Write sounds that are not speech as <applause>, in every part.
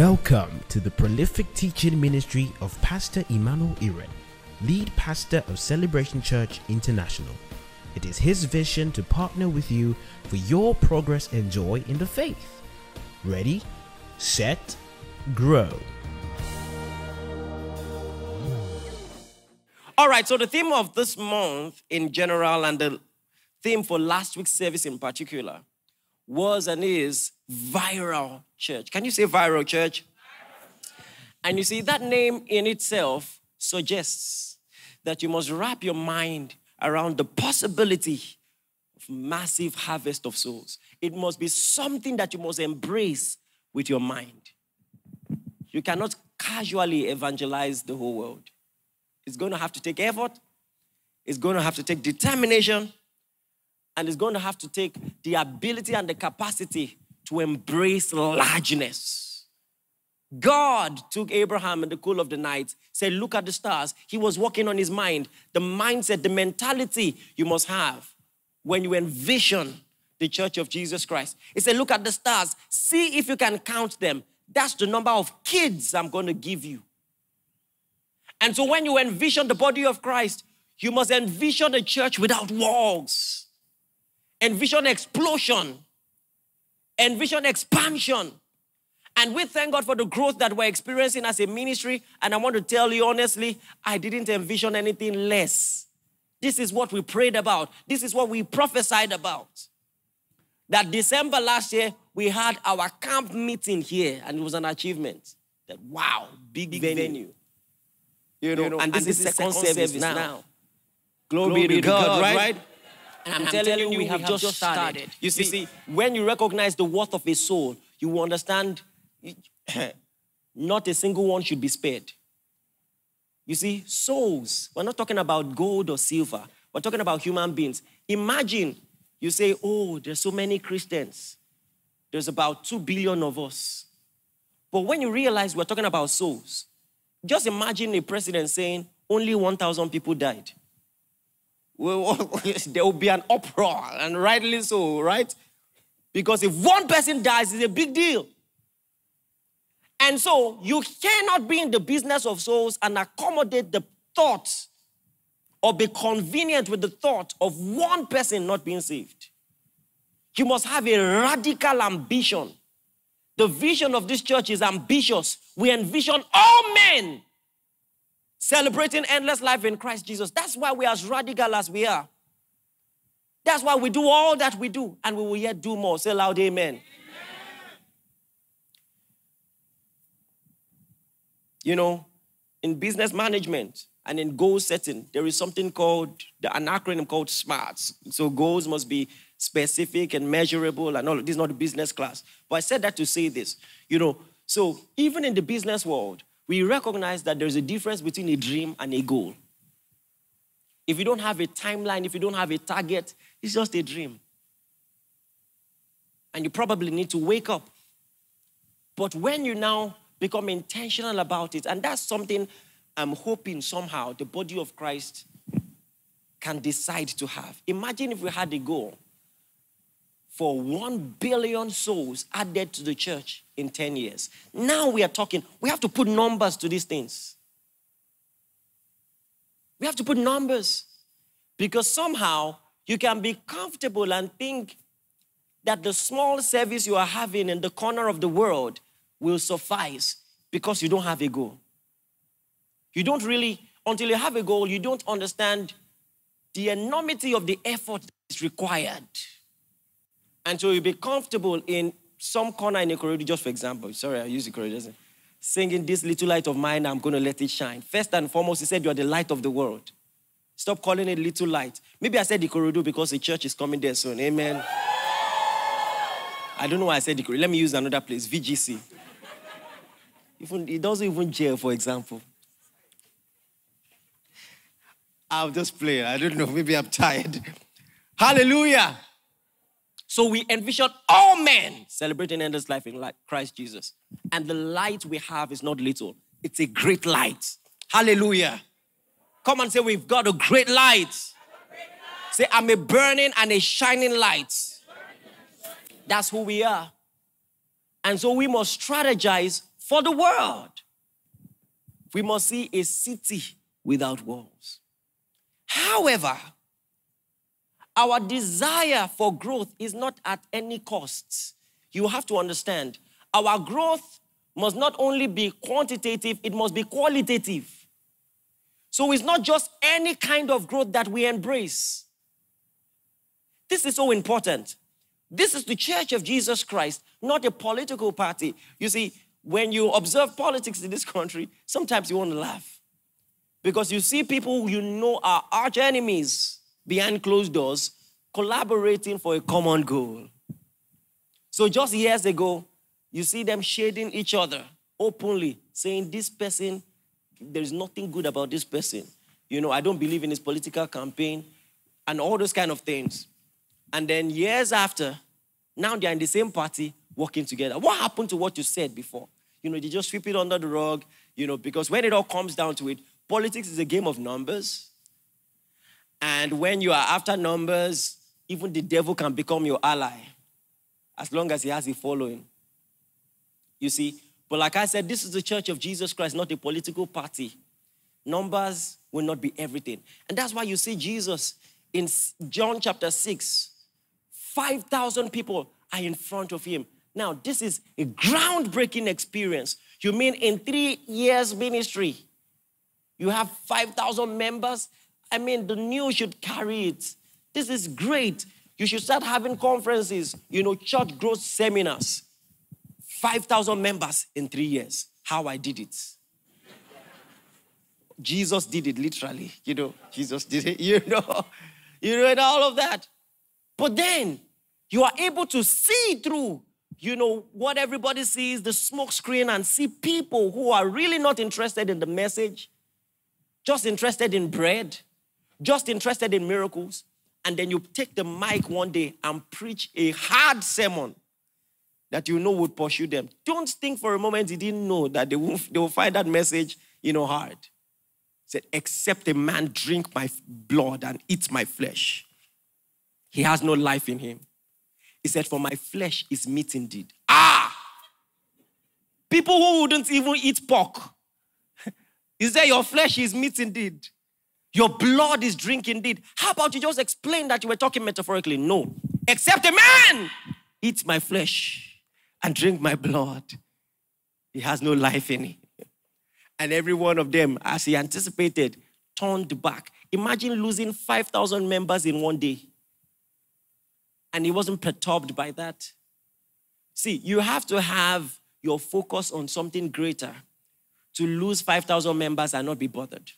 Welcome to the prolific teaching ministry of Pastor Emmanuel Iren, lead pastor of Celebration Church International. It is his vision to partner with you for your progress and joy in the faith. Ready, set, grow. All right, so the theme of this month in general and the theme for last week's service in particular was and is viral church. Can you say viral church? And you see, that name in itself suggests that you must wrap your mind around the possibility of massive harvest of souls. It must be something that you must embrace with your mind. You cannot casually evangelize the whole world. It's going to have to take effort, it's going to have to take determination, and it's going to have to take the ability and the capacity to embrace largeness. God took Abraham in the cool of the night, said, Look at the stars. He was working on his mind. The mindset, the mentality you must have when you envision the church of Jesus Christ. He said, Look at the stars. See if you can count them. That's the number of kids I'm going to give you. And so when you envision the body of Christ, you must envision a church without walls, envision explosion, envision expansion. And we thank God for the growth that we're experiencing as a ministry. And I want to tell you honestly, I didn't envision anything less. This is what we prayed about, this is what we prophesied about. That December last year, we had our camp meeting here, and it was an achievement. That wow, big, big venue. venue. You know, you know and, this, and this is second, second service, service now. now. Glory, Glory, be to God, God right? right? And I'm, I'm telling, telling, you, we, have, have just started. started. You, see, you see, when you recognize the worth of a soul, you understand <clears throat> not a single one should be spared. You see, souls, we're not talking about gold or silver, we're talking about human beings. Imagine you say, oh, there's so many Christians, there's about 2 billion of us. But when you realize we're talking about souls, just imagine a president saying only 1,000 people died. <laughs> There will be an uproar, and rightly so, right? Because if one person dies, it's a big deal. And so you cannot be in the business of souls and accommodate the thought or be convenient with the thought of one person not being saved. You must have a radical ambition the vision of this church is ambitious. We envision all men celebrating endless life in Christ Jesus. That's why we're as radical as we are. That's why we do all that we do, and we will yet do more. Say loud, amen. amen. You know, in business management and in goal setting, there is something called the an acronym called SMARTS. So goals must be specific and measurable and all. This is not a business class. But I said that to say this. You know, so even in the business world, we recognize that there's a difference between a dream and a goal. If you don't have a timeline, if you don't have a target, it's just a dream. And you probably need to wake up. But when you now become intentional about it, and that's something I'm hoping somehow the body of Christ can decide to have. Imagine if we had a goal for 1 billion souls added to the church in 10 years. Now we are talking, we have to put numbers to these things. We have to put numbers because somehow you can be comfortable and think that the small service you are having in the corner of the world will suffice because you don't have a goal. You don't really, until you have a goal, you don't understand the enormity of the effort that is required. And so you'll be comfortable in some corner in Ikorodu, just for example. Sorry, I use Ikorodu. Singing this little light of mine, I'm going to let it shine. First and foremost, he said, You're the light of the world. Stop calling it little light. Maybe I said Ikorodu because the church is coming there soon. Amen. I don't know why I said Ikorodu. Let me use another place, VGC. Even, it doesn't even jail, for example. I'll just play. I don't know. Maybe I'm tired. Hallelujah. So we envision all men celebrating endless life in Christ Jesus. And the light we have is not little, it's a great light. Hallelujah. Come and say, We've got a great light. Say, I'm a burning and a shining light. That's who we are. And so we must strategize for the world. We must see a city without walls. However, our desire for growth is not at any cost. You have to understand, our growth must not only be quantitative, it must be qualitative. So it's not just any kind of growth that we embrace. This is so important. This is the church of Jesus Christ, not a political party. You see, when you observe politics in this country, sometimes you want to laugh. Because you see people you know are arch enemies behind closed doors collaborating for a common goal. So just years ago, you see them shading each other openly, saying, This person, there's nothing good about this person. You know, I don't believe in his political campaign and all those kind of things. And then years after, now they're in the same party working together. What happened to what you said before? You know, they just sweep it under the rug, you know, because when it all comes down to it, politics is a game of numbers. And when you are after numbers, even the devil can become your ally as long as he has a following. You see, but like I said, this is the church of Jesus Christ, not a political party. Numbers will not be everything. And that's why you see Jesus in John chapter 6, 5,000 people are in front of him. Now, this is a groundbreaking experience. You mean in three years ministry, you have 5,000 members? I mean, the news should carry it. This is great. You should start having conferences, you know, church growth seminars. 5,000 members in three years. How I did it. Jesus did it literally, you know. Jesus did it, <laughs> you know. You read all of that. But then you are able to see through, you know, what everybody sees, the smoke screen, and see people who are really not interested in the message, just interested in bread, just interested in miracles. And then you take the mic one day and preach a hard sermon that you know would pursue them. Don't think for a moment you didn't know that they will, they will find that message, you know, hard. He said, except a man drink my blood and eat my flesh, he has no life in him. He said, for my flesh is meat indeed. Ah! People who wouldn't even eat pork. <laughs> He said, your flesh is meat indeed. Your blood is drink indeed. How about you just explain that you were talking metaphorically? No. Except a man eats my flesh and drink my blood. He has no life in him. And every one of them, as he anticipated, turned back. Imagine losing 5,000 members in one day. And he wasn't perturbed by that. See, you have to have your focus on something greater to lose 5,000 members and not be bothered.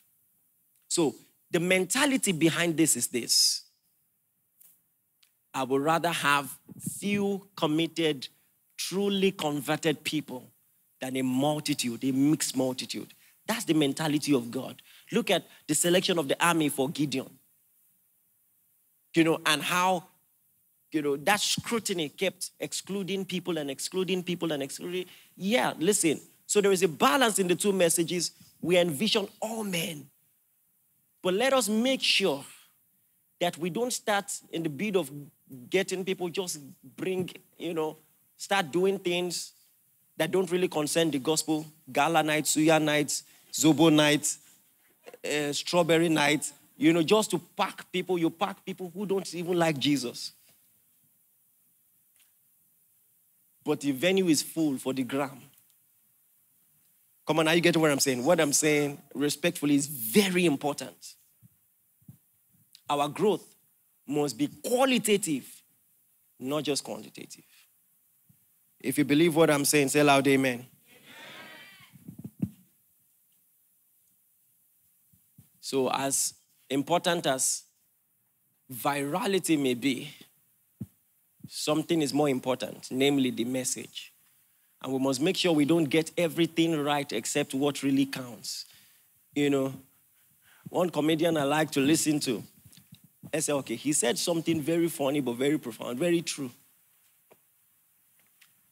So, the mentality behind this is this I would rather have few committed truly converted people than a multitude, a mixed multitude. That's the mentality of God. Look at the selection of the army for Gideon. You know, and how, you know, that scrutiny kept excluding people and excluding people and excluding. Yeah, listen. So there is a balance in the two messages. We envision all men. But let us make sure that we don't start in the bid of getting people just bring, you know, start doing things that don't really concern the gospel gala nights, suya nights, zobo nights, uh, strawberry nights, you know, just to pack people. You pack people who don't even like Jesus. But the venue is full for the gram. Come on, are you getting what I'm saying? What I'm saying, respectfully, is very important. Our growth must be qualitative, not just quantitative. If you believe what I'm saying, say loud amen. amen. So, as important as virality may be, something is more important, namely the message. And we must make sure we don't get everything right except what really counts. You know, one comedian I like to listen to, I said, okay, he said something very funny but very profound, very true.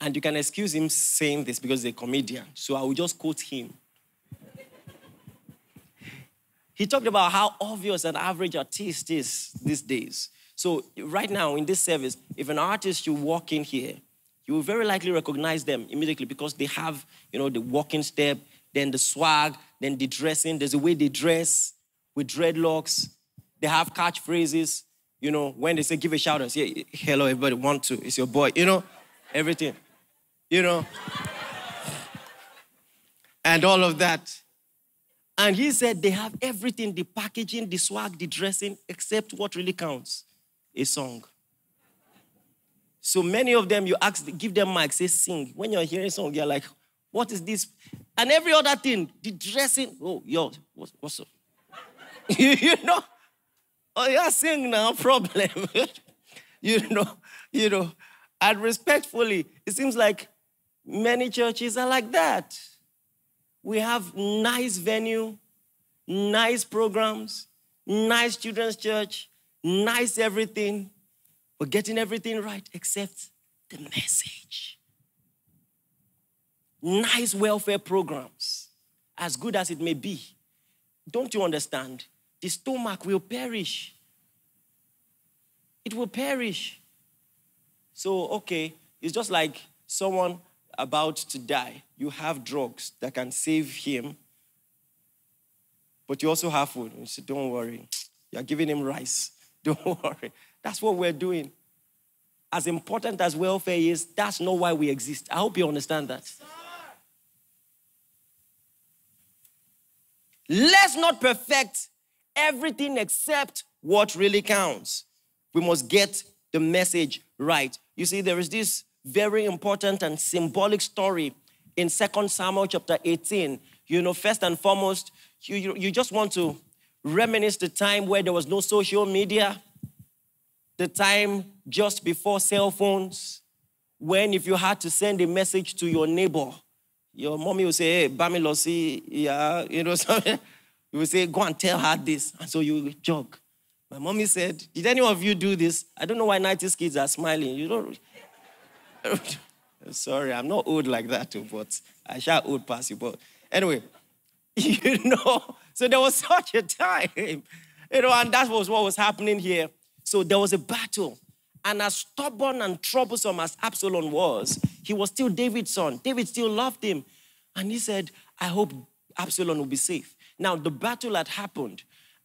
And you can excuse him saying this because he's a comedian. So I will just quote him. he talked about how obvious an average artist is these days. So right now in this service, if an artist should walk in here, you will very likely recognize them immediately because they have, you know, the walking step, then the swag, then the dressing. There's a way they dress with dreadlocks. They have catchphrases. You know, when they say give a shout out, say hello, everybody, want to, it's your boy, you know, everything. You know. and all of that. And he said they have everything the packaging, the swag, the dressing, except what really counts a song. So many of them, you ask, give them mic, say sing. When you're hearing song, you're like, what is this? And every other thing, the dressing. Oh, yo, what's, what's up? <laughs> you know, oh, yeah, sing now, <laughs> problem. <laughs> you know, you know. And respectfully, it seems like many churches are like that. We have nice venue, nice programs, nice children's church, nice everything. We're getting everything right except the message. Nice welfare programs, as good as it may be. Don't you understand? The stomach will perish. It will perish. So, okay, it's just like someone about to die. You have drugs that can save him, but you also have food. You say, Don't worry. You're giving him rice. <laughs> Don't worry. That's what we're doing. As important as welfare is, that's not why we exist. I hope you understand that. Let's not perfect everything except what really counts. We must get the message right. You see, there is this very important and symbolic story in Second Samuel chapter 18. You know, first and foremost, you, you, you just want to reminisce the time where there was no social media, the time just before cell phones, when if you had to send a message to your neighbor, your mommy would say, hey, Bamilosi, yeah, <laughs> you know, something. You would say, go and tell her this. And so you jog. My mommy said, Did any of you do this? I don't know why 90s kids are smiling. You don't. <laughs> Sorry, I'm not old like that, too, but I shall old pass you. But anyway, <laughs> you know, so there was such a time, you know, and that was what was happening here. So there was a battle. And as stubborn and troublesome as Absalom was, he was still David's son. David still loved him. And he said, I hope Absalom will be safe. Now, the battle had happened,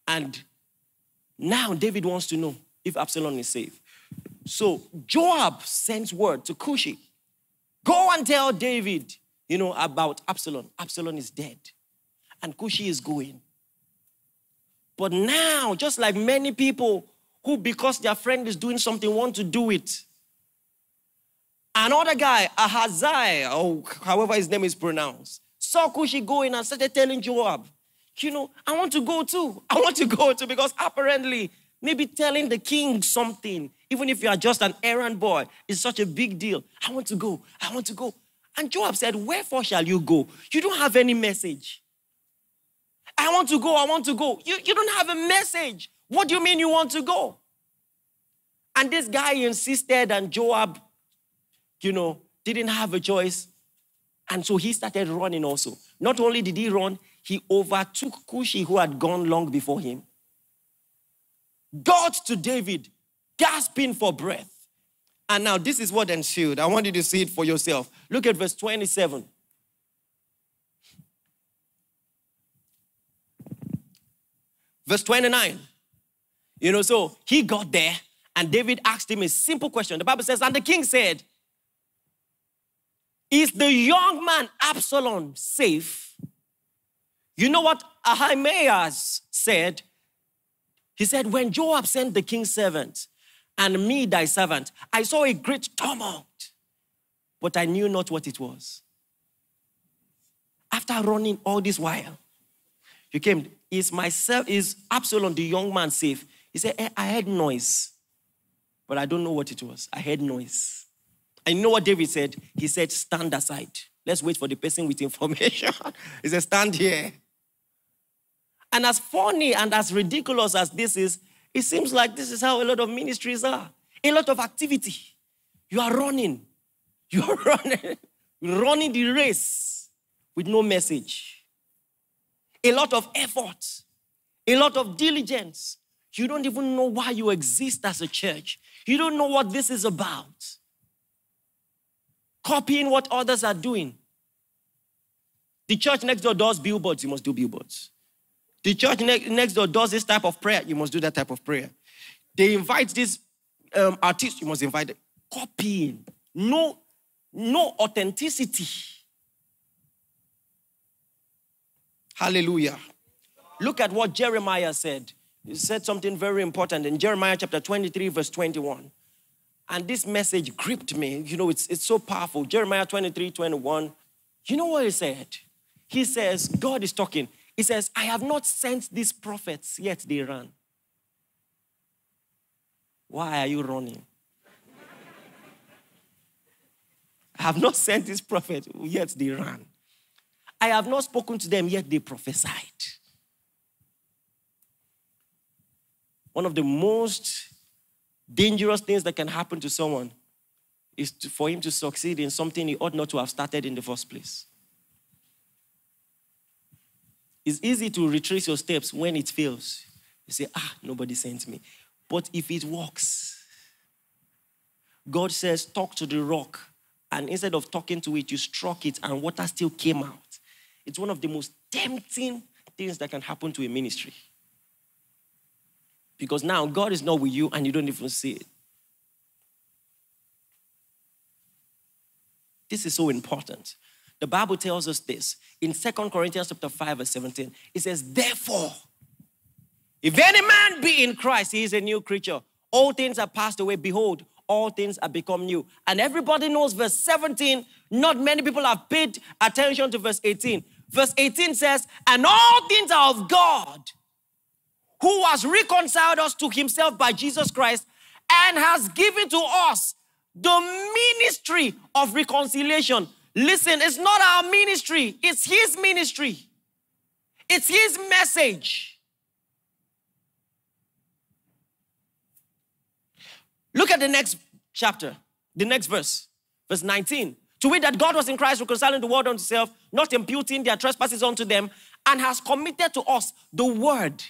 and now David wants to know if Absalom is safe. So Joab sends word to Cushi go and tell David, you know, about Absalom. Absalom is dead, and Cushi is going. But now, just like many people who, because their friend is doing something, want to do it. Another guy, Ahaziah, or however his name is pronounced, saw Cushi going and started telling Joab, you know, I want to go too. <laughs> I want to go too because apparently, maybe telling the king something, even if you are just an errand boy, is such a big deal. I want to go. I want to go. And Joab said, Wherefore shall you go? You don't have any message. I want to go. I want to go. You, you don't have a message. What do you mean you want to go? And this guy insisted, and Joab, you know, didn't have a choice. And so he started running also. Not only did he run, he overtook Cushi, who had gone long before him, got to David, gasping for breath. And now this is what ensued. I want you to see it for yourself. Look at verse 27. Verse 29. You know, so he got there and David asked him a simple question. The Bible says, and the king said, Is the young man Absalom safe? You know what Ahimaaz said? He said, When Joab sent the king's servant and me, thy servant, I saw a great tumult, but I knew not what it was. After running all this while, you came, is myself, is Absalom the young man safe? He said, eh, I heard noise, but I don't know what it was. I heard noise. I know what David said. He said, Stand aside. Let's wait for the person with information. <laughs> he said, Stand here. And as funny and as ridiculous as this is, it seems like this is how a lot of ministries are. A lot of activity. You are running. You are <laughs> running, running the race with no message. A lot of effort, a lot of diligence. You don't even know why you exist as a church. You don't know what this is about. copying what others are doing. The church next door does billboards, you must do billboards. The church ne- next door does this type of prayer, you must do that type of prayer. They invite this um, artist, you must invite them. Copying. No, no authenticity. Hallelujah. Look at what Jeremiah said. He said something very important in Jeremiah chapter 23, verse 21. And this message gripped me. You know, it's, it's so powerful. Jeremiah 23, 21. You know what he said? He says, God is talking. He says, I have not sent these prophets, yet they run. Why are you running? I have not sent these prophets, yet they ran. I have not spoken to them, yet they prophesied. One of the most dangerous things that can happen to someone is to, for him to succeed in something he ought not to have started in the first place. It's easy to retrace your steps when it fails. You say, ah, nobody sent me. But if it works, God says, talk to the rock. And instead of talking to it, you struck it and water still came out. It's one of the most tempting things that can happen to a ministry. Because now God is not with you and you don't even see it. This is so important. The Bible tells us this in Second Corinthians chapter 5, verse 17. It says, Therefore, if any man be in Christ, he is a new creature. All things are passed away. Behold, all things are become new. And everybody knows verse 17. Not many people have paid attention to verse 18. Verse 18 says, And all things are of God, who has reconciled us to himself by Jesus Christ and has given to us the ministry of reconciliation. Listen, it's not our ministry, it's his ministry, it's his message. Look at the next chapter, the next verse, verse 19. To wit, that God was in Christ reconciling the world unto himself, not imputing their trespasses unto them, and has committed to us the word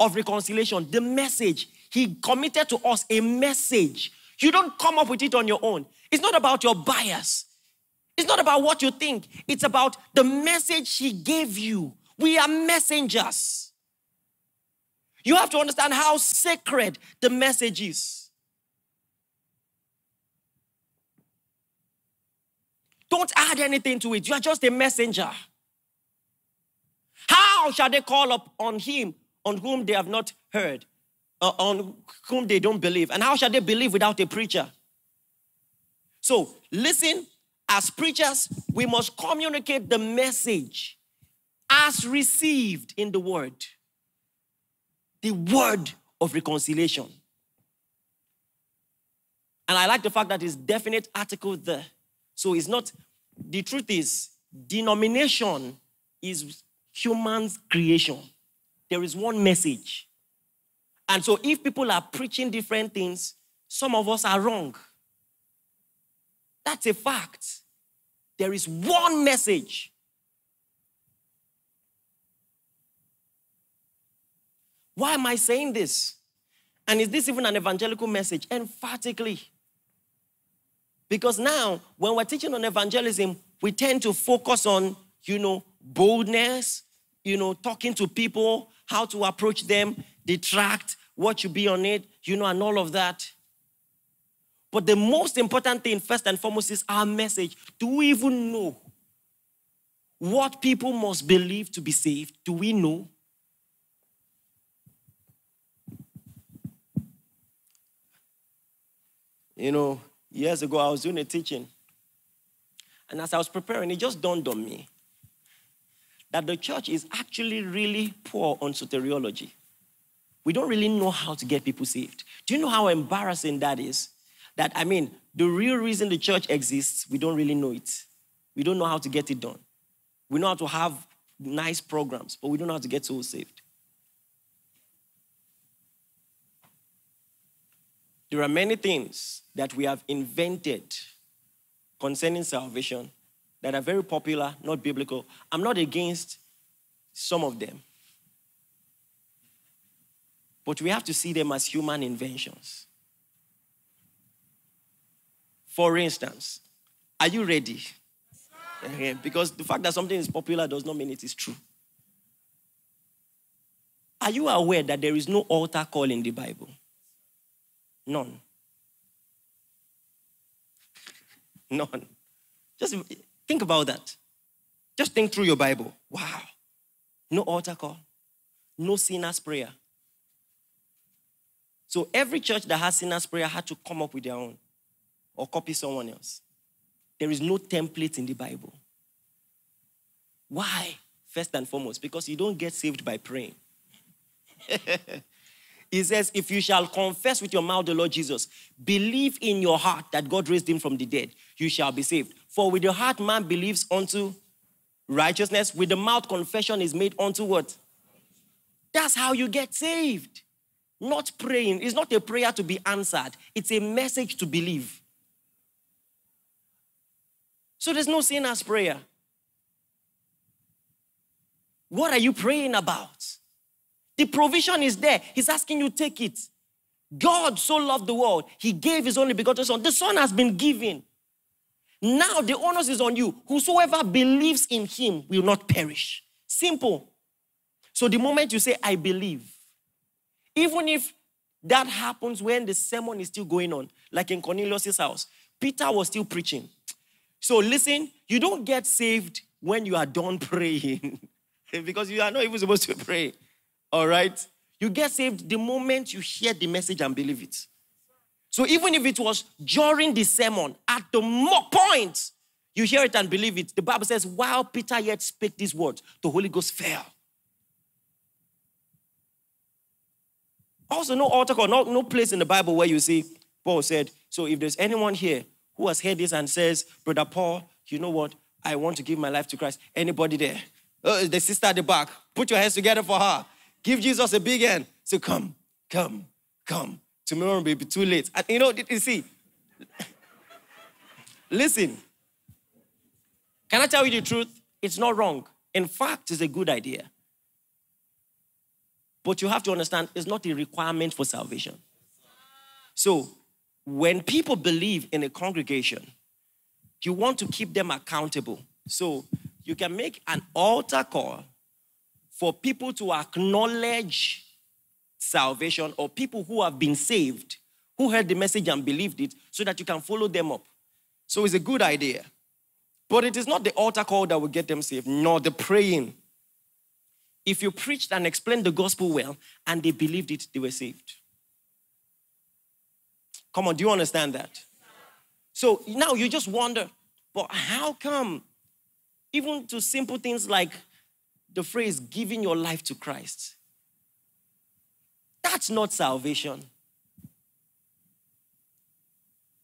of reconciliation, the message. He committed to us a message. You don't come up with it on your own. It's not about your bias. It's not about what you think. It's about the message He gave you. We are messengers. You have to understand how sacred the message is. Don't add anything to it. You are just a messenger. How shall they call up on him on whom they have not heard, uh, on whom they don't believe? And how shall they believe without a preacher? So, listen, as preachers, we must communicate the message as received in the word. The word of reconciliation. And I like the fact that it's definite article there. So it's not, the truth is, denomination is human's creation. There is one message. And so if people are preaching different things, some of us are wrong. That's a fact. There is one message. Why am I saying this? And is this even an evangelical message? Emphatically. Because now, when we're teaching on evangelism, we tend to focus on, you know, boldness, you know, talking to people, how to approach them, detract, what should be on it, you know, and all of that. But the most important thing, first and foremost, is our message. Do we even know what people must believe to be saved? Do we know? You know, years ago, I was doing a teaching. And as I was preparing, it just dawned on me that the church is actually really poor on soteriology. We don't really know how to get people saved. Do you know how embarrassing that is? That, I mean, the real reason the church exists, we don't really know it. We don't know how to get it done. We know how to have nice programs, but we don't know how to get souls saved. There are many things that we have invented concerning salvation that are very popular, not biblical. I'm not against some of them. But we have to see them as human inventions. For instance, Are you ready? Because the fact that something is popular does not mean it is true. Are you aware that there is no altar call in the Bible? None. None. Just think about that. Just think through your Bible. Wow. No altar call, no sinner's prayer. So every church that has sinner's prayer had to come up with their own or copy someone else. There is no template in the Bible. Why? First and foremost, because you don't get saved by praying. <laughs> he says, If you shall confess with your mouth the Lord Jesus, believe in your heart that God raised him from the dead, you shall be saved. For with the heart man believes unto righteousness, with the mouth confession is made unto what? That's how you get saved. Not praying. It's not a prayer to be answered, it's a message to believe. So there's no sinner's prayer. What are you praying about? The provision is there. He's asking you take it. God so loved the world, he gave his only begotten son. The son has been given. Now the onus is on you. Whosoever believes in him will not perish. Simple. So the moment you say, I believe, even if that happens when the sermon is still going on, like in Cornelius' house, Peter was still preaching. So listen, you don't get saved when you are done <laughs> praying <laughs> because you are not even supposed to pray. All right? You get saved the moment you hear the message and believe it. So even if it was during the sermon, at the point you hear it and believe it, the Bible says, while Peter yet spake these words, the Holy Ghost fell. Also, no call, no, no place in the Bible where you see Paul said, So if there's anyone here who has heard this and says, Brother Paul, you know what? I want to give my life to Christ. Anybody there? Oh, the sister at the back, put your hands together for her. Give Jesus a big hand. So come, come, come. Tomorrow may be too late. And you know, you see, listen. Can I tell you the truth? It's not wrong. In fact, it's a good idea. But you have to understand, it's not a requirement for salvation. So, when people believe in a congregation, you want to keep them accountable. So, you can make an altar call for people to acknowledge salvation or people who have been saved, who heard the message and believed it, so that you can follow them up. So it's a good idea. But it is not the altar call that will get them saved, nor the praying. If you preached and explained the gospel well and they believed it, they were saved. Come on, do you understand that? So now you just wonder, but how come, even to simple things like the phrase giving your life to Christ. That's not salvation.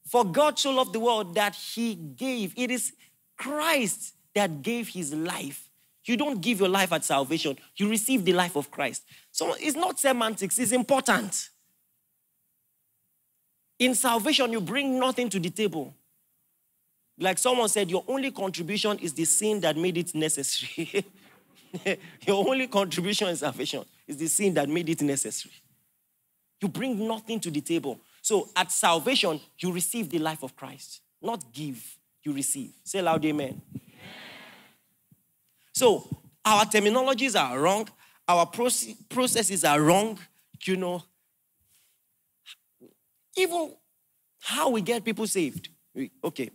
For God so loved the world that he gave. It is Christ that gave his life. You don't give your life at salvation, you receive the life of Christ. So it's not semantics, it's important. In salvation, you bring nothing to the table. Like someone said, your only contribution is the sin that made it necessary. <laughs> Your only contribution in salvation is the sin that made it necessary. You bring nothing to the table. So at salvation, you receive the life of Christ. Not give, you receive. Say loud, amen. amen. So our terminologies are wrong, our processes are wrong, you know. Even how we get people saved. Okay,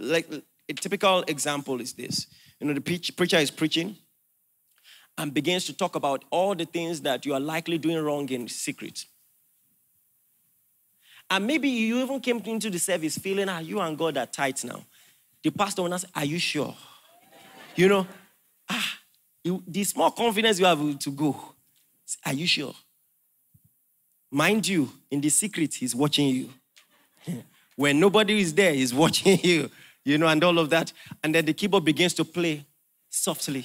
like a typical example is this. You know, the preacher is preaching, and begins to talk about all the things that you are likely doing wrong in secret. And maybe you even came into the service feeling, ah, you and God are tight now. The pastor will ask, Are you sure? You know, ah, the small confidence you have to go. Are you sure? Mind you, in the secret, he's watching you. <laughs> when nobody is there, he's <laughs> watching you, you know, and all of that. And then the keyboard begins to play softly.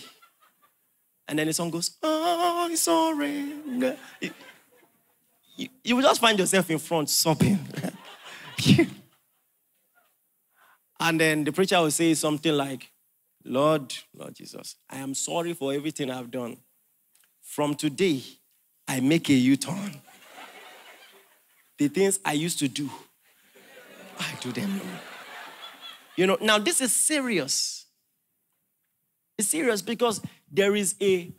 And then the song goes, I surrender. You, you, you will just find yourself in front sobbing. <laughs> and then the preacher will say something like, Lord, Lord Jesus, I am sorry for everything I've done. From today, I make a U turn. the things I used to do, I do them. You know, now this is serious. It's serious because there is a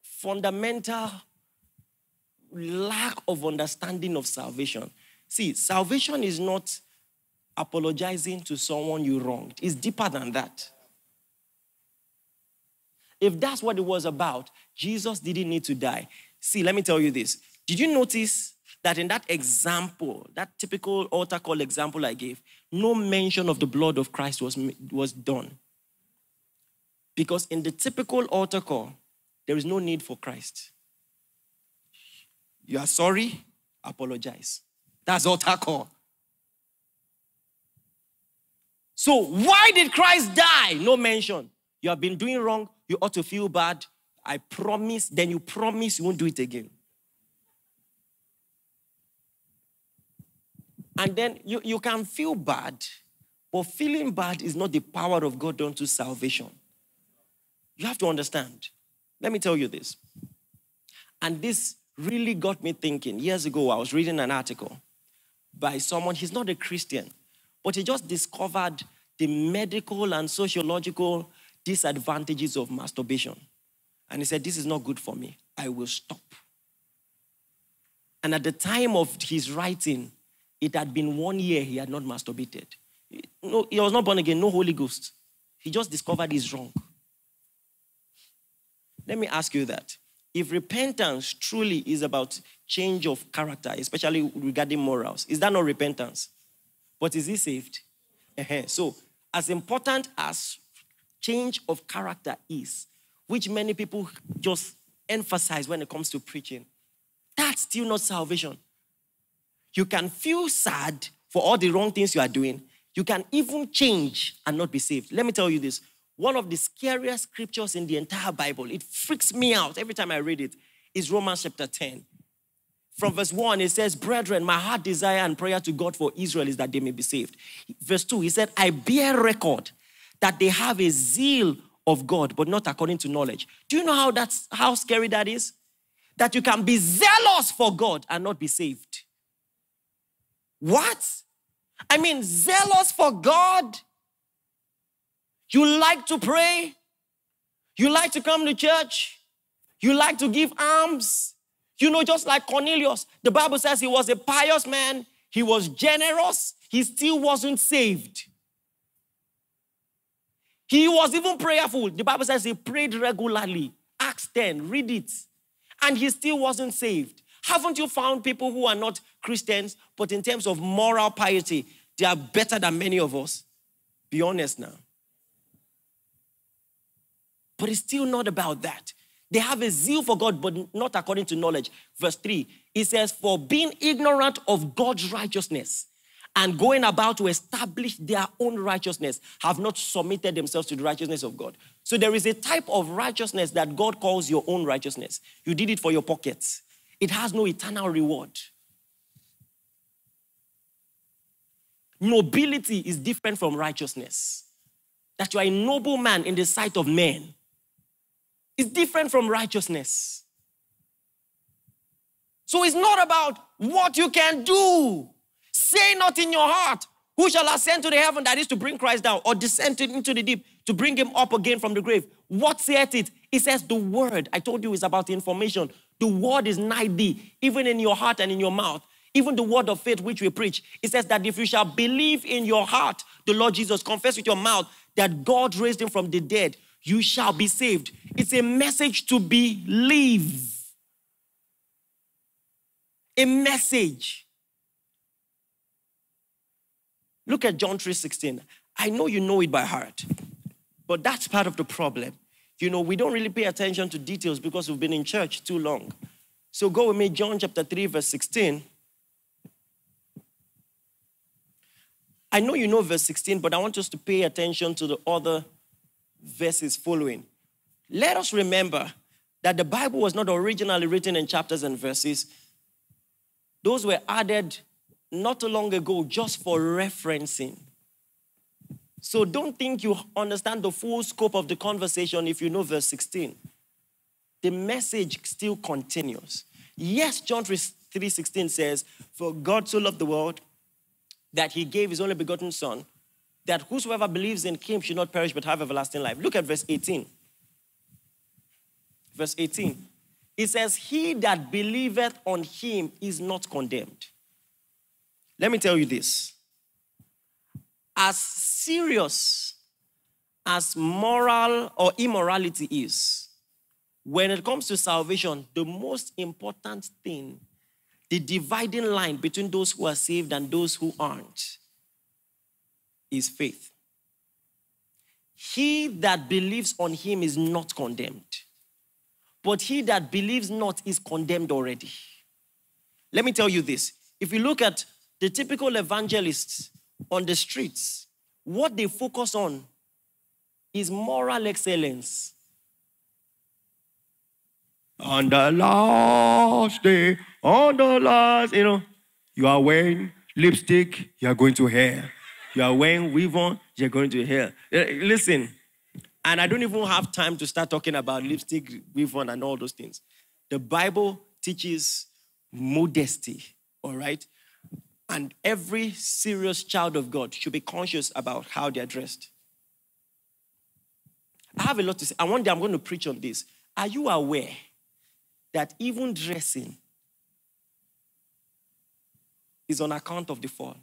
fundamental lack of understanding of salvation. See, salvation is not apologizing to someone you wronged, it's deeper than that. If that's what it was about, Jesus didn't need to die. See, let me tell you this. Did you notice that in that example, that typical altar call example I gave, no mention of the blood of Christ was, was done? Because in the typical altar call, there is no need for Christ. You are sorry, apologize. That's altar call. So, why did Christ die? No mention. You have been doing wrong, you ought to feel bad. I promise, then you promise you won't do it again. And then you, you can feel bad, but feeling bad is not the power of God unto salvation. You have to understand. Let me tell you this. And this really got me thinking. Years ago, I was reading an article by someone, he's not a Christian, but he just discovered the medical and sociological disadvantages of masturbation. And he said, This is not good for me. I will stop. And at the time of his writing, it had been one year he had not masturbated. No, he was not born again, no Holy Ghost. He just discovered he's wrong. Let me ask you that. If repentance truly is about change of character, especially regarding morals, is that not repentance? But is he saved? Uh-huh. So, as important as change of character is, which many people just emphasize when it comes to preaching, that's still not salvation. You can feel sad for all the wrong things you are doing. You can even change and not be saved. Let me tell you this one of the scariest scriptures in the entire Bible, it freaks me out every time I read it, is Romans chapter 10. From verse 1, it says, Brethren, my heart desire and prayer to God for Israel is that they may be saved. Verse 2, he said, I bear record that they have a zeal of God, but not according to knowledge. Do you know how that's how scary that is? That you can be zealous for God and not be saved. What? I mean, zealous for God. You like to pray. You like to come to church. You like to give alms. You know, just like Cornelius, the Bible says he was a pious man, he was generous, he still wasn't saved. He was even prayerful. The Bible says he prayed regularly. Acts 10, read it. And he still wasn't saved. Haven't you found people who are not Christians, but in terms of moral piety, they are better than many of us? Be honest now. But it's still not about that. They have a zeal for God, but not according to knowledge. Verse 3, it says, For being ignorant of God's righteousness and going about to establish their own righteousness have not submitted themselves to the righteousness of God. So there is a type of righteousness that God calls your own righteousness. You did it for your pockets, it has no eternal reward. Nobility is different from righteousness. That you are a noble man in the sight of men is different from righteousness. So it's not about what you can do. Say not in your heart, who shall ascend to the heaven that is to bring Christ down, or descend into the deep to bring him up again from the grave? What saith it? It says the word. I told you it's about information. The word is nigh thee, even in your heart and in your mouth. Even the word of faith which we preach. It says that if you shall believe in your heart the Lord Jesus, confess with your mouth that God raised him from the dead, you shall be saved. It's a message to believe. A message. Look at John 3:16. I know you know it by heart, but that's part of the problem. You know, we don't really pay attention to details because we've been in church too long. So go with me, John chapter 3, verse 16. I know you know verse 16, but I want us to pay attention to the other verses following. Let us remember that the Bible was not originally written in chapters and verses. Those were added not long ago just for referencing. So don't think you understand the full scope of the conversation if you know verse 16. The message still continues. Yes, John 3:16 says, "For God so loved the world that he gave his only begotten son, that whosoever believes in him should not perish but have everlasting life. Look at verse 18. Verse 18. It says, He that believeth on him is not condemned. Let me tell you this. As serious as moral or immorality is, when it comes to salvation, the most important thing, the dividing line between those who are saved and those who aren't, is faith. He that believes on him is not condemned, but he that believes not is condemned already. Let me tell you this. If you look at the typical evangelists on the streets, what they focus on is moral excellence. On the last day, on the last, you know, you are wearing lipstick, you are going to hell. You are wearing weave you're going to hell. Eh, listen, and I don't even have time to start talking about lipstick, weave and all those things. The Bible teaches modesty, all right? And every serious child of God should be conscious about how they're dressed. I have a lot to say. And one day I'm going to preach on this. Are you aware that even dressing is on account of the fall?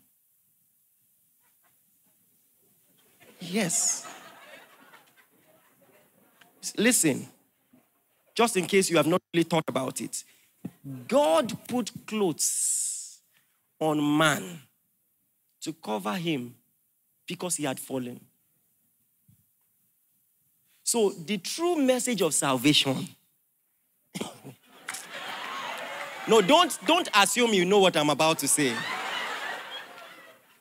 Yes. Listen, just in case you have not really thought about it, God put clothes on man to cover him because he had fallen. So, the true message of salvation. <coughs> no, don't, don't assume you know what I'm about to say.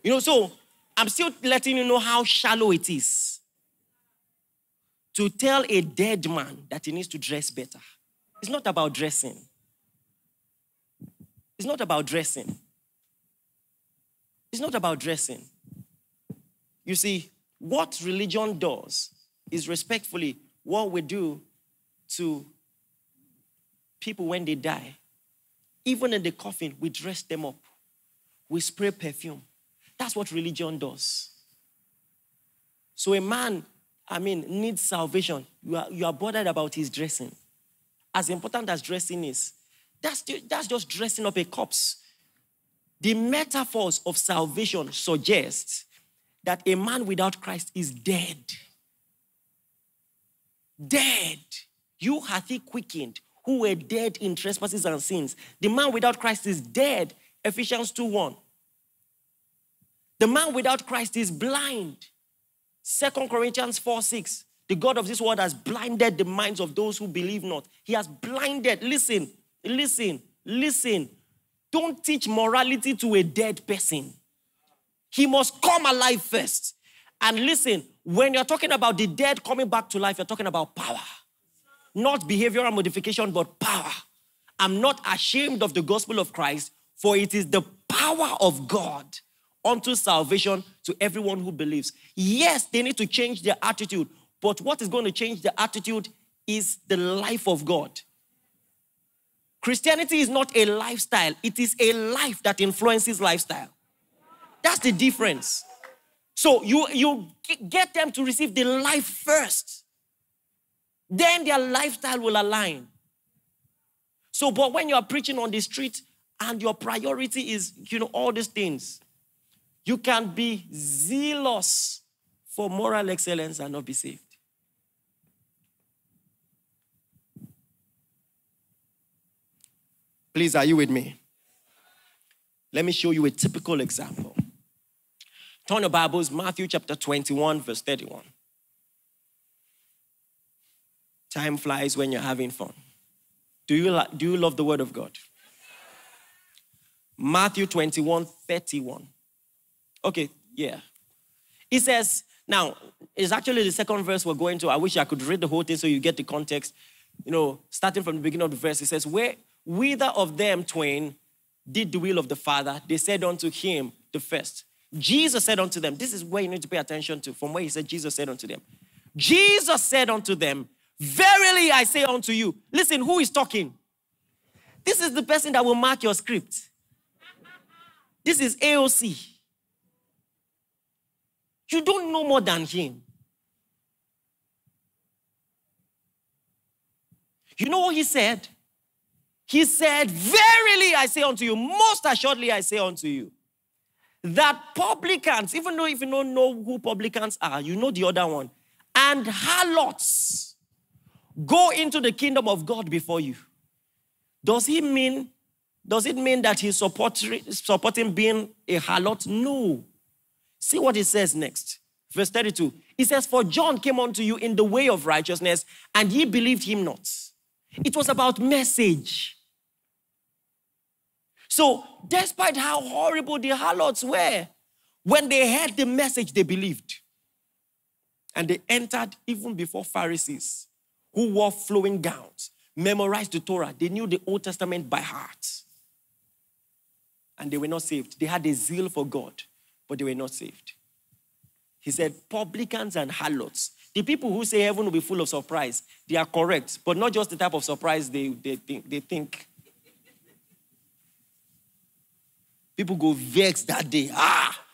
You know, so I'm still letting you know how shallow it is to tell a dead man that he needs to dress better. It's not about dressing. It's not about dressing. It's not about dressing. You see, what religion does is respectfully what we do to people when they die. Even in the coffin, we dress them up, we spray perfume. That's what religion does. So a man, I mean, needs salvation. You are, you are bothered about his dressing. As important as dressing is, that's, that's just dressing up a corpse. The metaphors of salvation suggest that a man without Christ is dead dead. You hath he quickened, who were dead in trespasses and sins. The man without Christ is dead. Ephesians 2 1. The man without Christ is blind. Second Corinthians 4 6. The God of this world has blinded the minds of those who believe not. He has blinded. Listen, listen, listen. Don't teach morality to a dead person. He must come alive first. And listen, when you're talking about the dead coming back to life, you're talking about power. Not behavioral modification, but power. I'm not ashamed of the gospel of Christ, for it is the power of God unto salvation to everyone who believes. Yes, they need to change their attitude, but what is going to change the attitude is the life of God. Christianity is not a lifestyle, it is a life that influences lifestyle. That's the difference. So you, you get them to receive the life first. Then their lifestyle will align. So, but when you are preaching on the street and your priority is, you know, all these things, you can be zealous for moral excellence and not be saved. Please, are you with me? Let me show you a typical example. Turn your Bibles, Matthew chapter 21, verse 31. Time flies when you're having fun. Do you, do you love the Word of God? Matthew 21, 31. Okay, yeah. He says, now, it's actually the second verse we're going to. I wish I could read the whole thing so you get the context. You know, starting from the beginning of the verse, it says, Where whither of them twain did the will of the Father, they said unto him, the first, Jesus said unto them, This is where you need to pay attention to, from where he said, Jesus said unto them. Jesus said unto them, Verily I say unto you, listen, who is talking? This is the person that will mark your script. This is AOC. You don't know more than him. You know what he said? He said, Verily I say unto you, most assuredly I say unto you, that publicans, even though if you don't know who publicans are, you know the other one, and harlots go into the kingdom of God before you. Does he mean, does it mean that he's supporting, supporting being a harlot? No. See what he says next. Verse 32. He says, For John came unto you in the way of righteousness, and ye believed him not. It was about message. So, despite how horrible the harlots were, when they heard the message, they believed. And they entered even before Pharisees who wore flowing gowns, memorized the Torah. They knew the Old Testament by heart. And they were not saved. They had a zeal for God, but they were not saved. He said, publicans and harlots. The people who say heaven will be full of surprise, they are correct, but not just the type of surprise they, they, think, they think. People go vexed that day. Ah!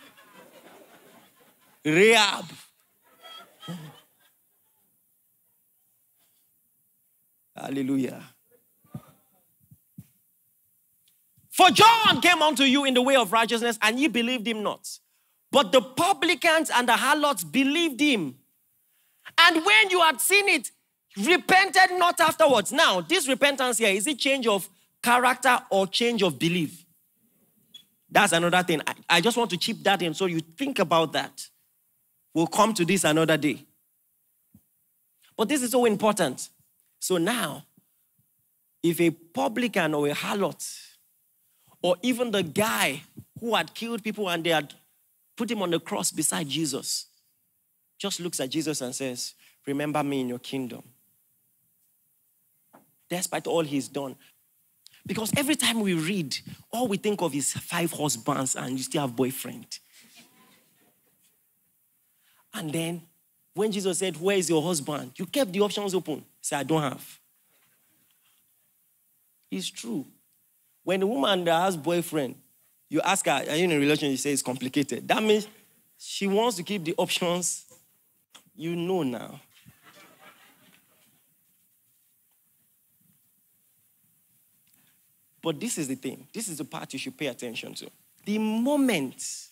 Rahab. Hallelujah. For John came unto you in the way of righteousness, and ye believed him not. But the publicans and the harlots believed him. And when you had seen it, repented not afterwards. Now, this repentance here, is it change of character or change of belief? That's another thing. I, I just want to chip that in so you think about that. We'll come to this another day. But this is so important. So now, if a publican or a harlot, or even the guy who had killed people and they had put him on the cross beside Jesus, just looks at Jesus and says, Remember me in your kingdom. Despite all he's done. Because every time we read, all we think of is five husbands and you still have boyfriend. and then when Jesus said, Where is your husband? You kept the options open. Say, I don't have. It's true. When a woman has boyfriend, you ask her, Are you in a relationship? You say it's complicated. That means she wants to keep the options. You know now. But this is the thing. This is the part you should pay attention to. The moment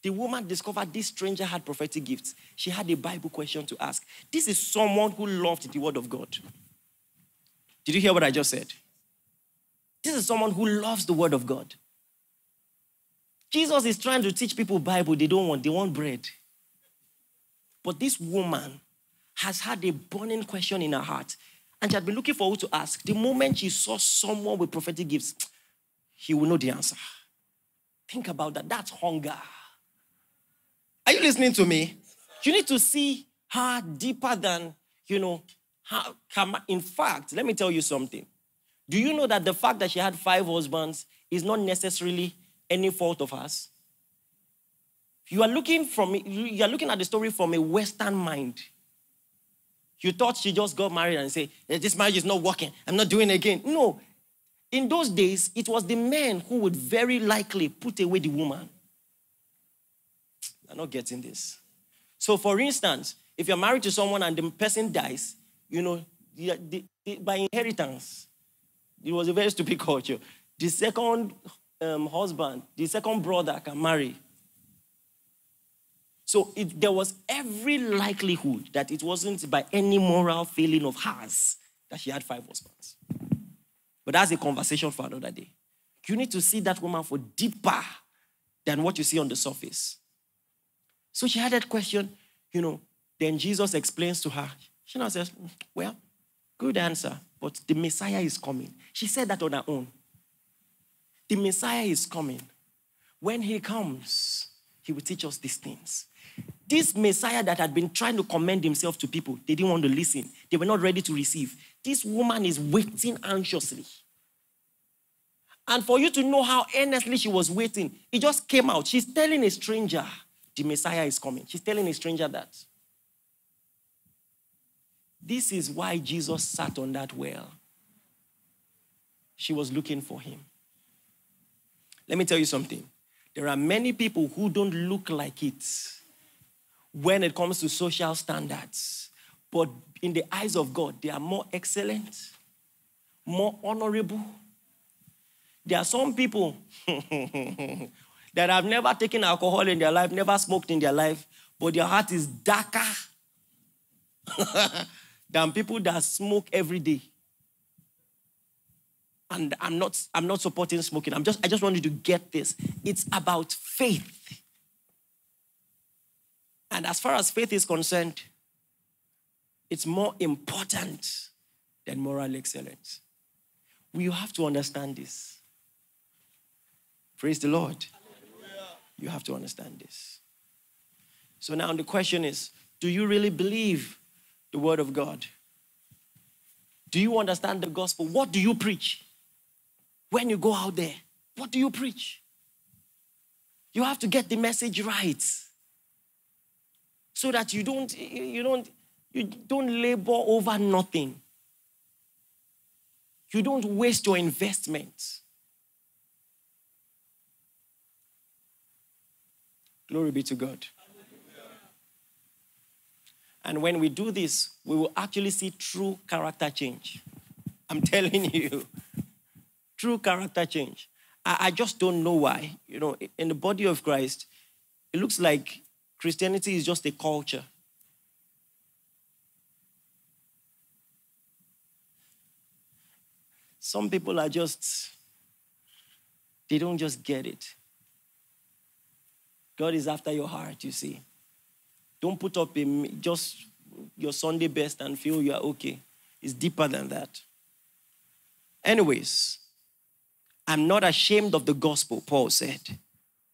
the woman discovered this stranger had prophetic gifts. She had a Bible question to ask. This is someone who loved the Word of God. Did you hear what I just said? This is someone who loves the Word of God. Jesus is trying to teach people Bible they don't want, they want bread. But this woman has had a burning question in her heart, and she had been looking for who to ask. The moment she saw someone with prophetic gifts, he will know the answer. Think about that. That's hunger. Are you listening to me? You need to see her deeper than, you know, how, in fact, let me tell you something. Do you know that the fact that she had five husbands is not necessarily any fault of us. You are looking from you are looking at the story from a Western mind. You thought she just got married and say, eh, "This marriage is not working. I'm not doing it again." No. In those days, it was the men who would very likely put away the woman. I'm not getting this. So, for instance, if you're married to someone and the person dies, you know, the, the, the, by inheritance, it was a very stupid culture. The second um, husband, the second brother can marry. So it, there was every likelihood that it wasn't by any moral failing of hers that she had five husbands. But that's a conversation for another day. You need to see that woman for deeper than what you see on the surface. So she had that question, you know. Then Jesus explains to her. She now says, Well, good answer, but the Messiah is coming. She said that on her own. The Messiah is coming. When he comes, he will teach us these things. This Messiah that had been trying to commend himself to people, they didn't want to listen. They were not ready to receive. This woman is waiting anxiously. And for you to know how earnestly she was waiting, it just came out. She's telling a stranger, the Messiah is coming. She's telling a stranger that. This is why Jesus sat on that well. She was looking for him. Let me tell you something. There are many people who don't look like it, when it comes to social standards. But in the eyes of God, they are more excellent, more honorable. There are some people <laughs> that have never taken alcohol in their life, never smoked in their life, but their heart is darker <laughs> than people that smoke every day. And I'm not, I'm not supporting smoking. I'm just, I just want you to get this. It's about faith. And as far as faith is concerned, it's more important than moral excellence. We have to understand this. Praise the Lord. You have to understand this. So now the question is do you really believe the word of God? Do you understand the gospel? What do you preach? When you go out there, what do you preach? You have to get the message right so that you don't you don't you don't labor over nothing. You don't waste your investment. Glory be to God. And when we do this, we will actually see true character change. I'm <laughs> telling you, true character change. I, I, just don't know why. You know, in the body of Christ, it looks like Christianity is just a culture. Some people are just, they don't just get it. God is after your heart, you see. Don't put up a, just your Sunday best and feel you are okay. It's deeper than that. Anyways, I'm not ashamed of the gospel, Paul said,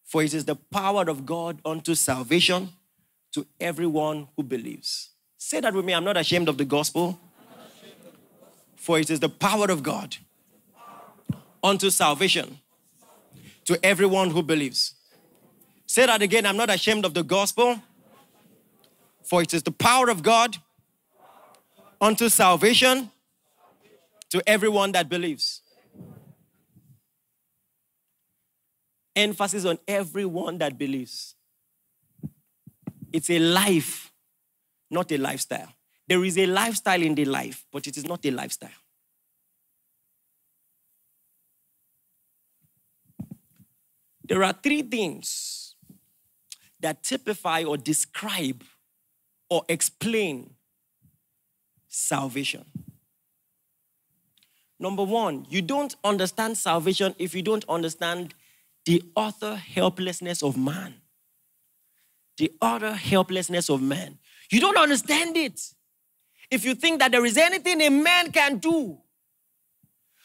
for it is the power of God unto salvation to everyone who believes. Say that with me I'm not ashamed of the gospel, for it is the power of God unto salvation to everyone who believes. Say that again. I'm not ashamed of the gospel, for it is the power of God unto salvation to everyone that believes. Emphasis on everyone that believes. It's a life, not a lifestyle. There is a lifestyle in the life, but it is not a lifestyle. There are three things that typify or describe or explain salvation. Number one, you don't understand salvation if you don't understand the utter helplessness of man. The utter helplessness of man. You don't understand it. If you think that there is anything a man can do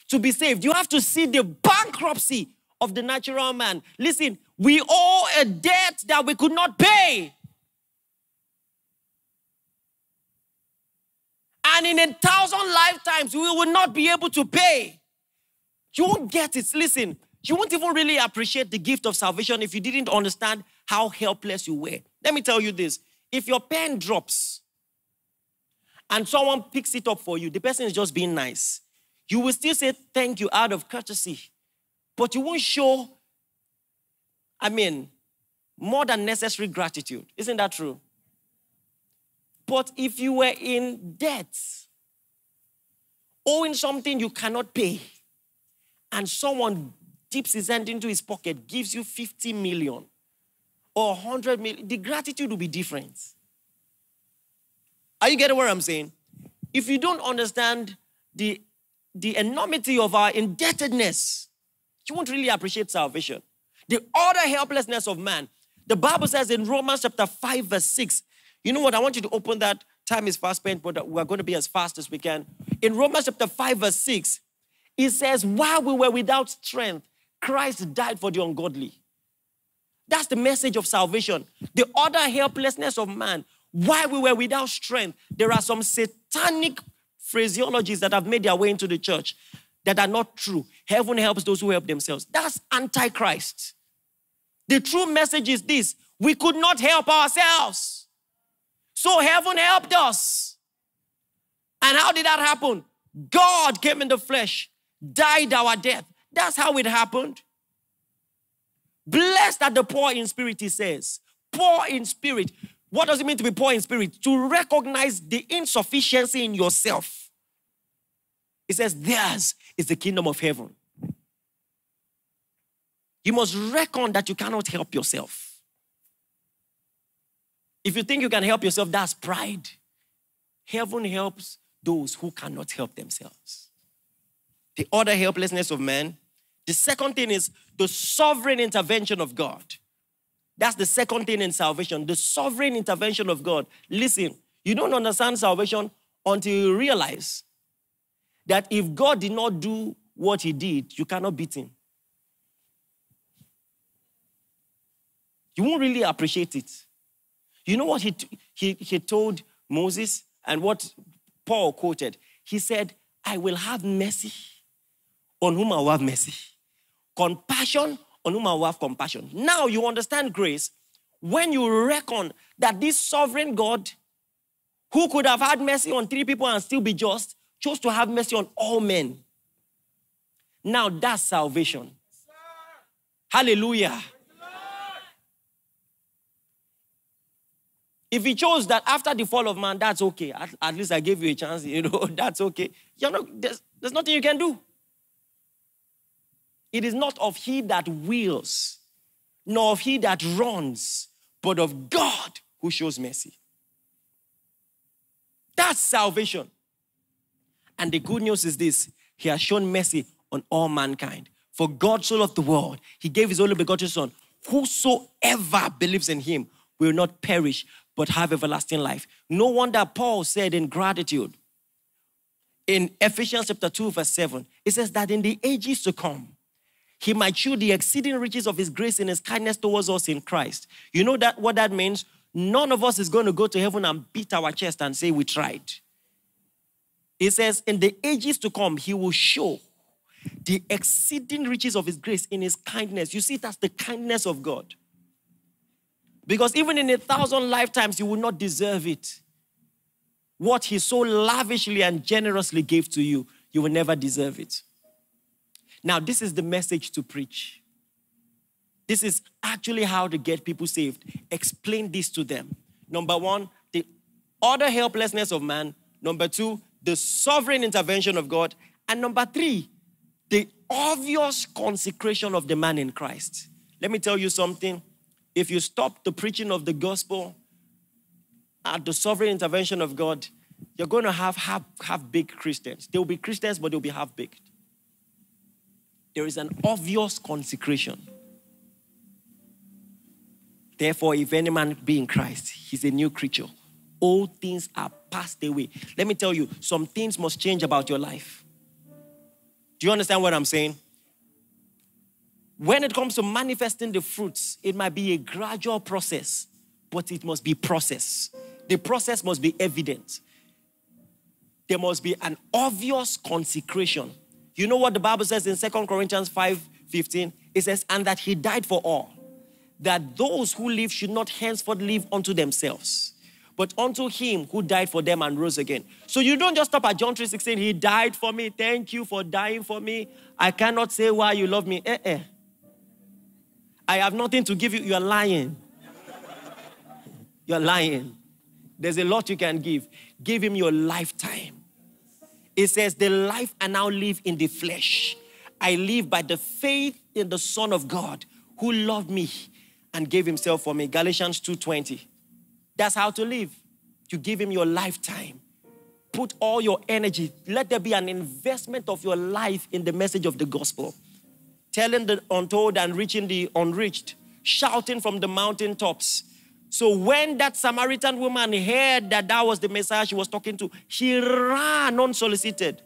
to be saved, you have to see the bankruptcy of the natural man. Listen, we owe a debt that we could not pay. And in a thousand lifetimes, we will not be able to pay. You won't get it. Listen, you won't even really appreciate the gift of salvation if you didn't understand how helpless you were. Let me tell you this if your pen drops and someone picks it up for you, the person is just being nice. You will still say thank you out of courtesy, but you won't show I mean, more than necessary gratitude. Isn't that true? But if you were in debt, owing something you cannot pay, and someone dips his hand into his pocket, gives you 50 million or 100 million, the gratitude will be different. Are you getting what I'm saying? If you don't understand the, the enormity of our indebtedness, you won't really appreciate salvation the utter helplessness of man. The Bible says in Romans chapter 5, verse 6. You know what? I want you to open that. Time is fast spent, but we're going to be as fast as we can. In Romans chapter 5, verse 6, it says, While we were without strength, Christ died for the ungodly. That's the message of salvation. The utter helplessness of man. why we were without strength, there are some satanic phraseologies that have made their way into the church that are not true. Heaven helps those who help themselves. That's antichrist. The true message is this we could not help ourselves. So heaven helped us. And how did that happen? God came in the flesh, died our death. That's how it happened. Blessed are the poor in spirit, he says. Poor in spirit. What does it mean to be poor in spirit? To recognize the insufficiency in yourself. It says, theirs is the kingdom of heaven. You must reckon that you cannot help yourself. If you think you can help yourself, that's pride. Heaven helps those who cannot help themselves. The other helplessness of man. The second thing is the sovereign intervention of God. That's the second thing in salvation the sovereign intervention of God. Listen, you don't understand salvation until you realize that if God did not do what he did, you cannot beat him. You won't really appreciate it. You know what he, he, he told Moses and what Paul quoted? He said, I will have mercy on whom I will have mercy, compassion on whom I will have compassion. Now you understand grace when you reckon that this sovereign God, who could have had mercy on three people and still be just, chose to have mercy on all men. Now that's salvation. Hallelujah. If he chose that after the fall of man, that's okay. At, at, least I gave you a chance, you know, <laughs> that's okay. You know, there's, there's nothing you can do. It is not of he that wills, nor of he that runs, but of God who shows mercy. That's salvation. And the good news is this He has shown mercy on all mankind. For God so loved the world, He gave His only begotten Son. Whosoever believes in Him will not perish, but have everlasting life. No wonder Paul said in gratitude in Ephesians chapter 2, verse 7, it says that in the ages to come, he might show the exceeding riches of his grace and his kindness towards us in Christ. You know that what that means? None of us is going to go to heaven and beat our chest and say we tried. He says, in the ages to come, he will show the exceeding riches of his grace in his kindness. You see, that's the kindness of God. Because even in a thousand lifetimes, you will not deserve it. What he so lavishly and generously gave to you, you will never deserve it. Now, this is the message to preach. This is actually how to get people saved. Explain this to them. Number one, the utter helplessness of man. Number two, the sovereign intervention of God. And number three, the obvious consecration of the man in Christ. Let me tell you something. If you stop the preaching of the gospel at the sovereign intervention of God, you're going to have half, half baked Christians. They will be Christians, but they'll be half baked there is an obvious consecration. Therefore, if any man be in Christ, he's a new creature. All things are passed away. Let me tell you, some things must change about your life. Do you understand what I'm saying? When it comes to manifesting the fruits, it might be a gradual process, but it must be process. The process must be evident. There must be an obvious consecration you know what the Bible says in Second Corinthians 5 15? It says, And that he died for all, that those who live should not henceforth live unto themselves, but unto him who died for them and rose again. So you don't just stop at John 3 16, He died for me. Thank you for dying for me. I cannot say why you love me. Eh, eh. I have nothing to give you. You're lying. You're lying. There's a lot you can give. Give him your lifetime. It says, The life I now live in the flesh, I live by the faith in the Son of God who loved me and gave himself for me. Galatians 2:20. That's how to live. You give him your lifetime. Put all your energy. Let there be an investment of your life in the message of the gospel. Telling the untold and reaching the unreached. Shouting from the mountaintops so when that Samaritan woman heard that that was the Messiah she was talking to, she ran unsolicited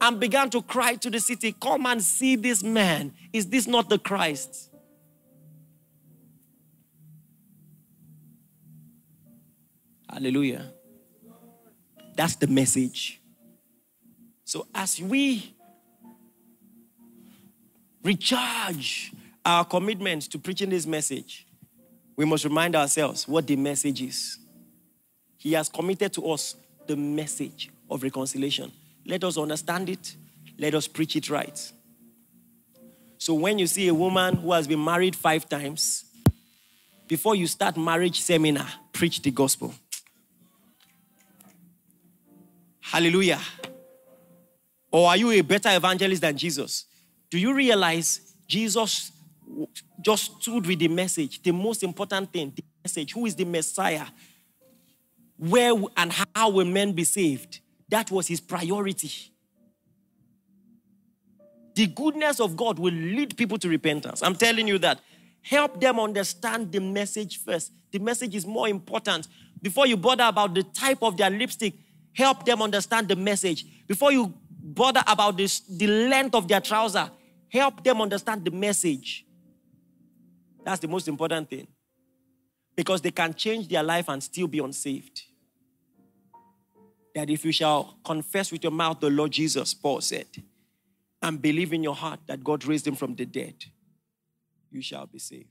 and began to cry to the city, Come and see this man. Is this not the Christ? Hallelujah. That's the message. So as we recharge our commitment to preaching this message, we must remind ourselves what the message is. He has committed to us the message of reconciliation. Let us understand it, let us preach it right. So, when you see a woman who has been married five times, before you start marriage seminar, preach the gospel. Hallelujah. Or are you a better evangelist than Jesus? Do you realize Jesus just stood with the message, the most important thing, the message, who is the Messiah? Where and how will men be saved? That was his priority. The goodness of God will lead people to repentance. I'm telling you that. Help them understand the message first. The message is more important. Before you bother about the type of their lipstick, help them understand the message. Before you bother about this, the length of their trouser, help them understand the message. That's the most important thing. Because they can change their life and still be unsaved. That if you shall confess with your mouth the Lord Jesus, Paul said, and believe in your heart that God raised him from the dead, you shall be saved.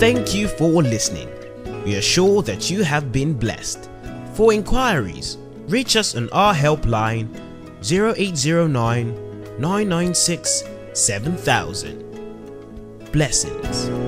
Thank you for listening. We are sure that you have been blessed. For inquiries, reach us on our helpline 0809 996 7000. Blessings.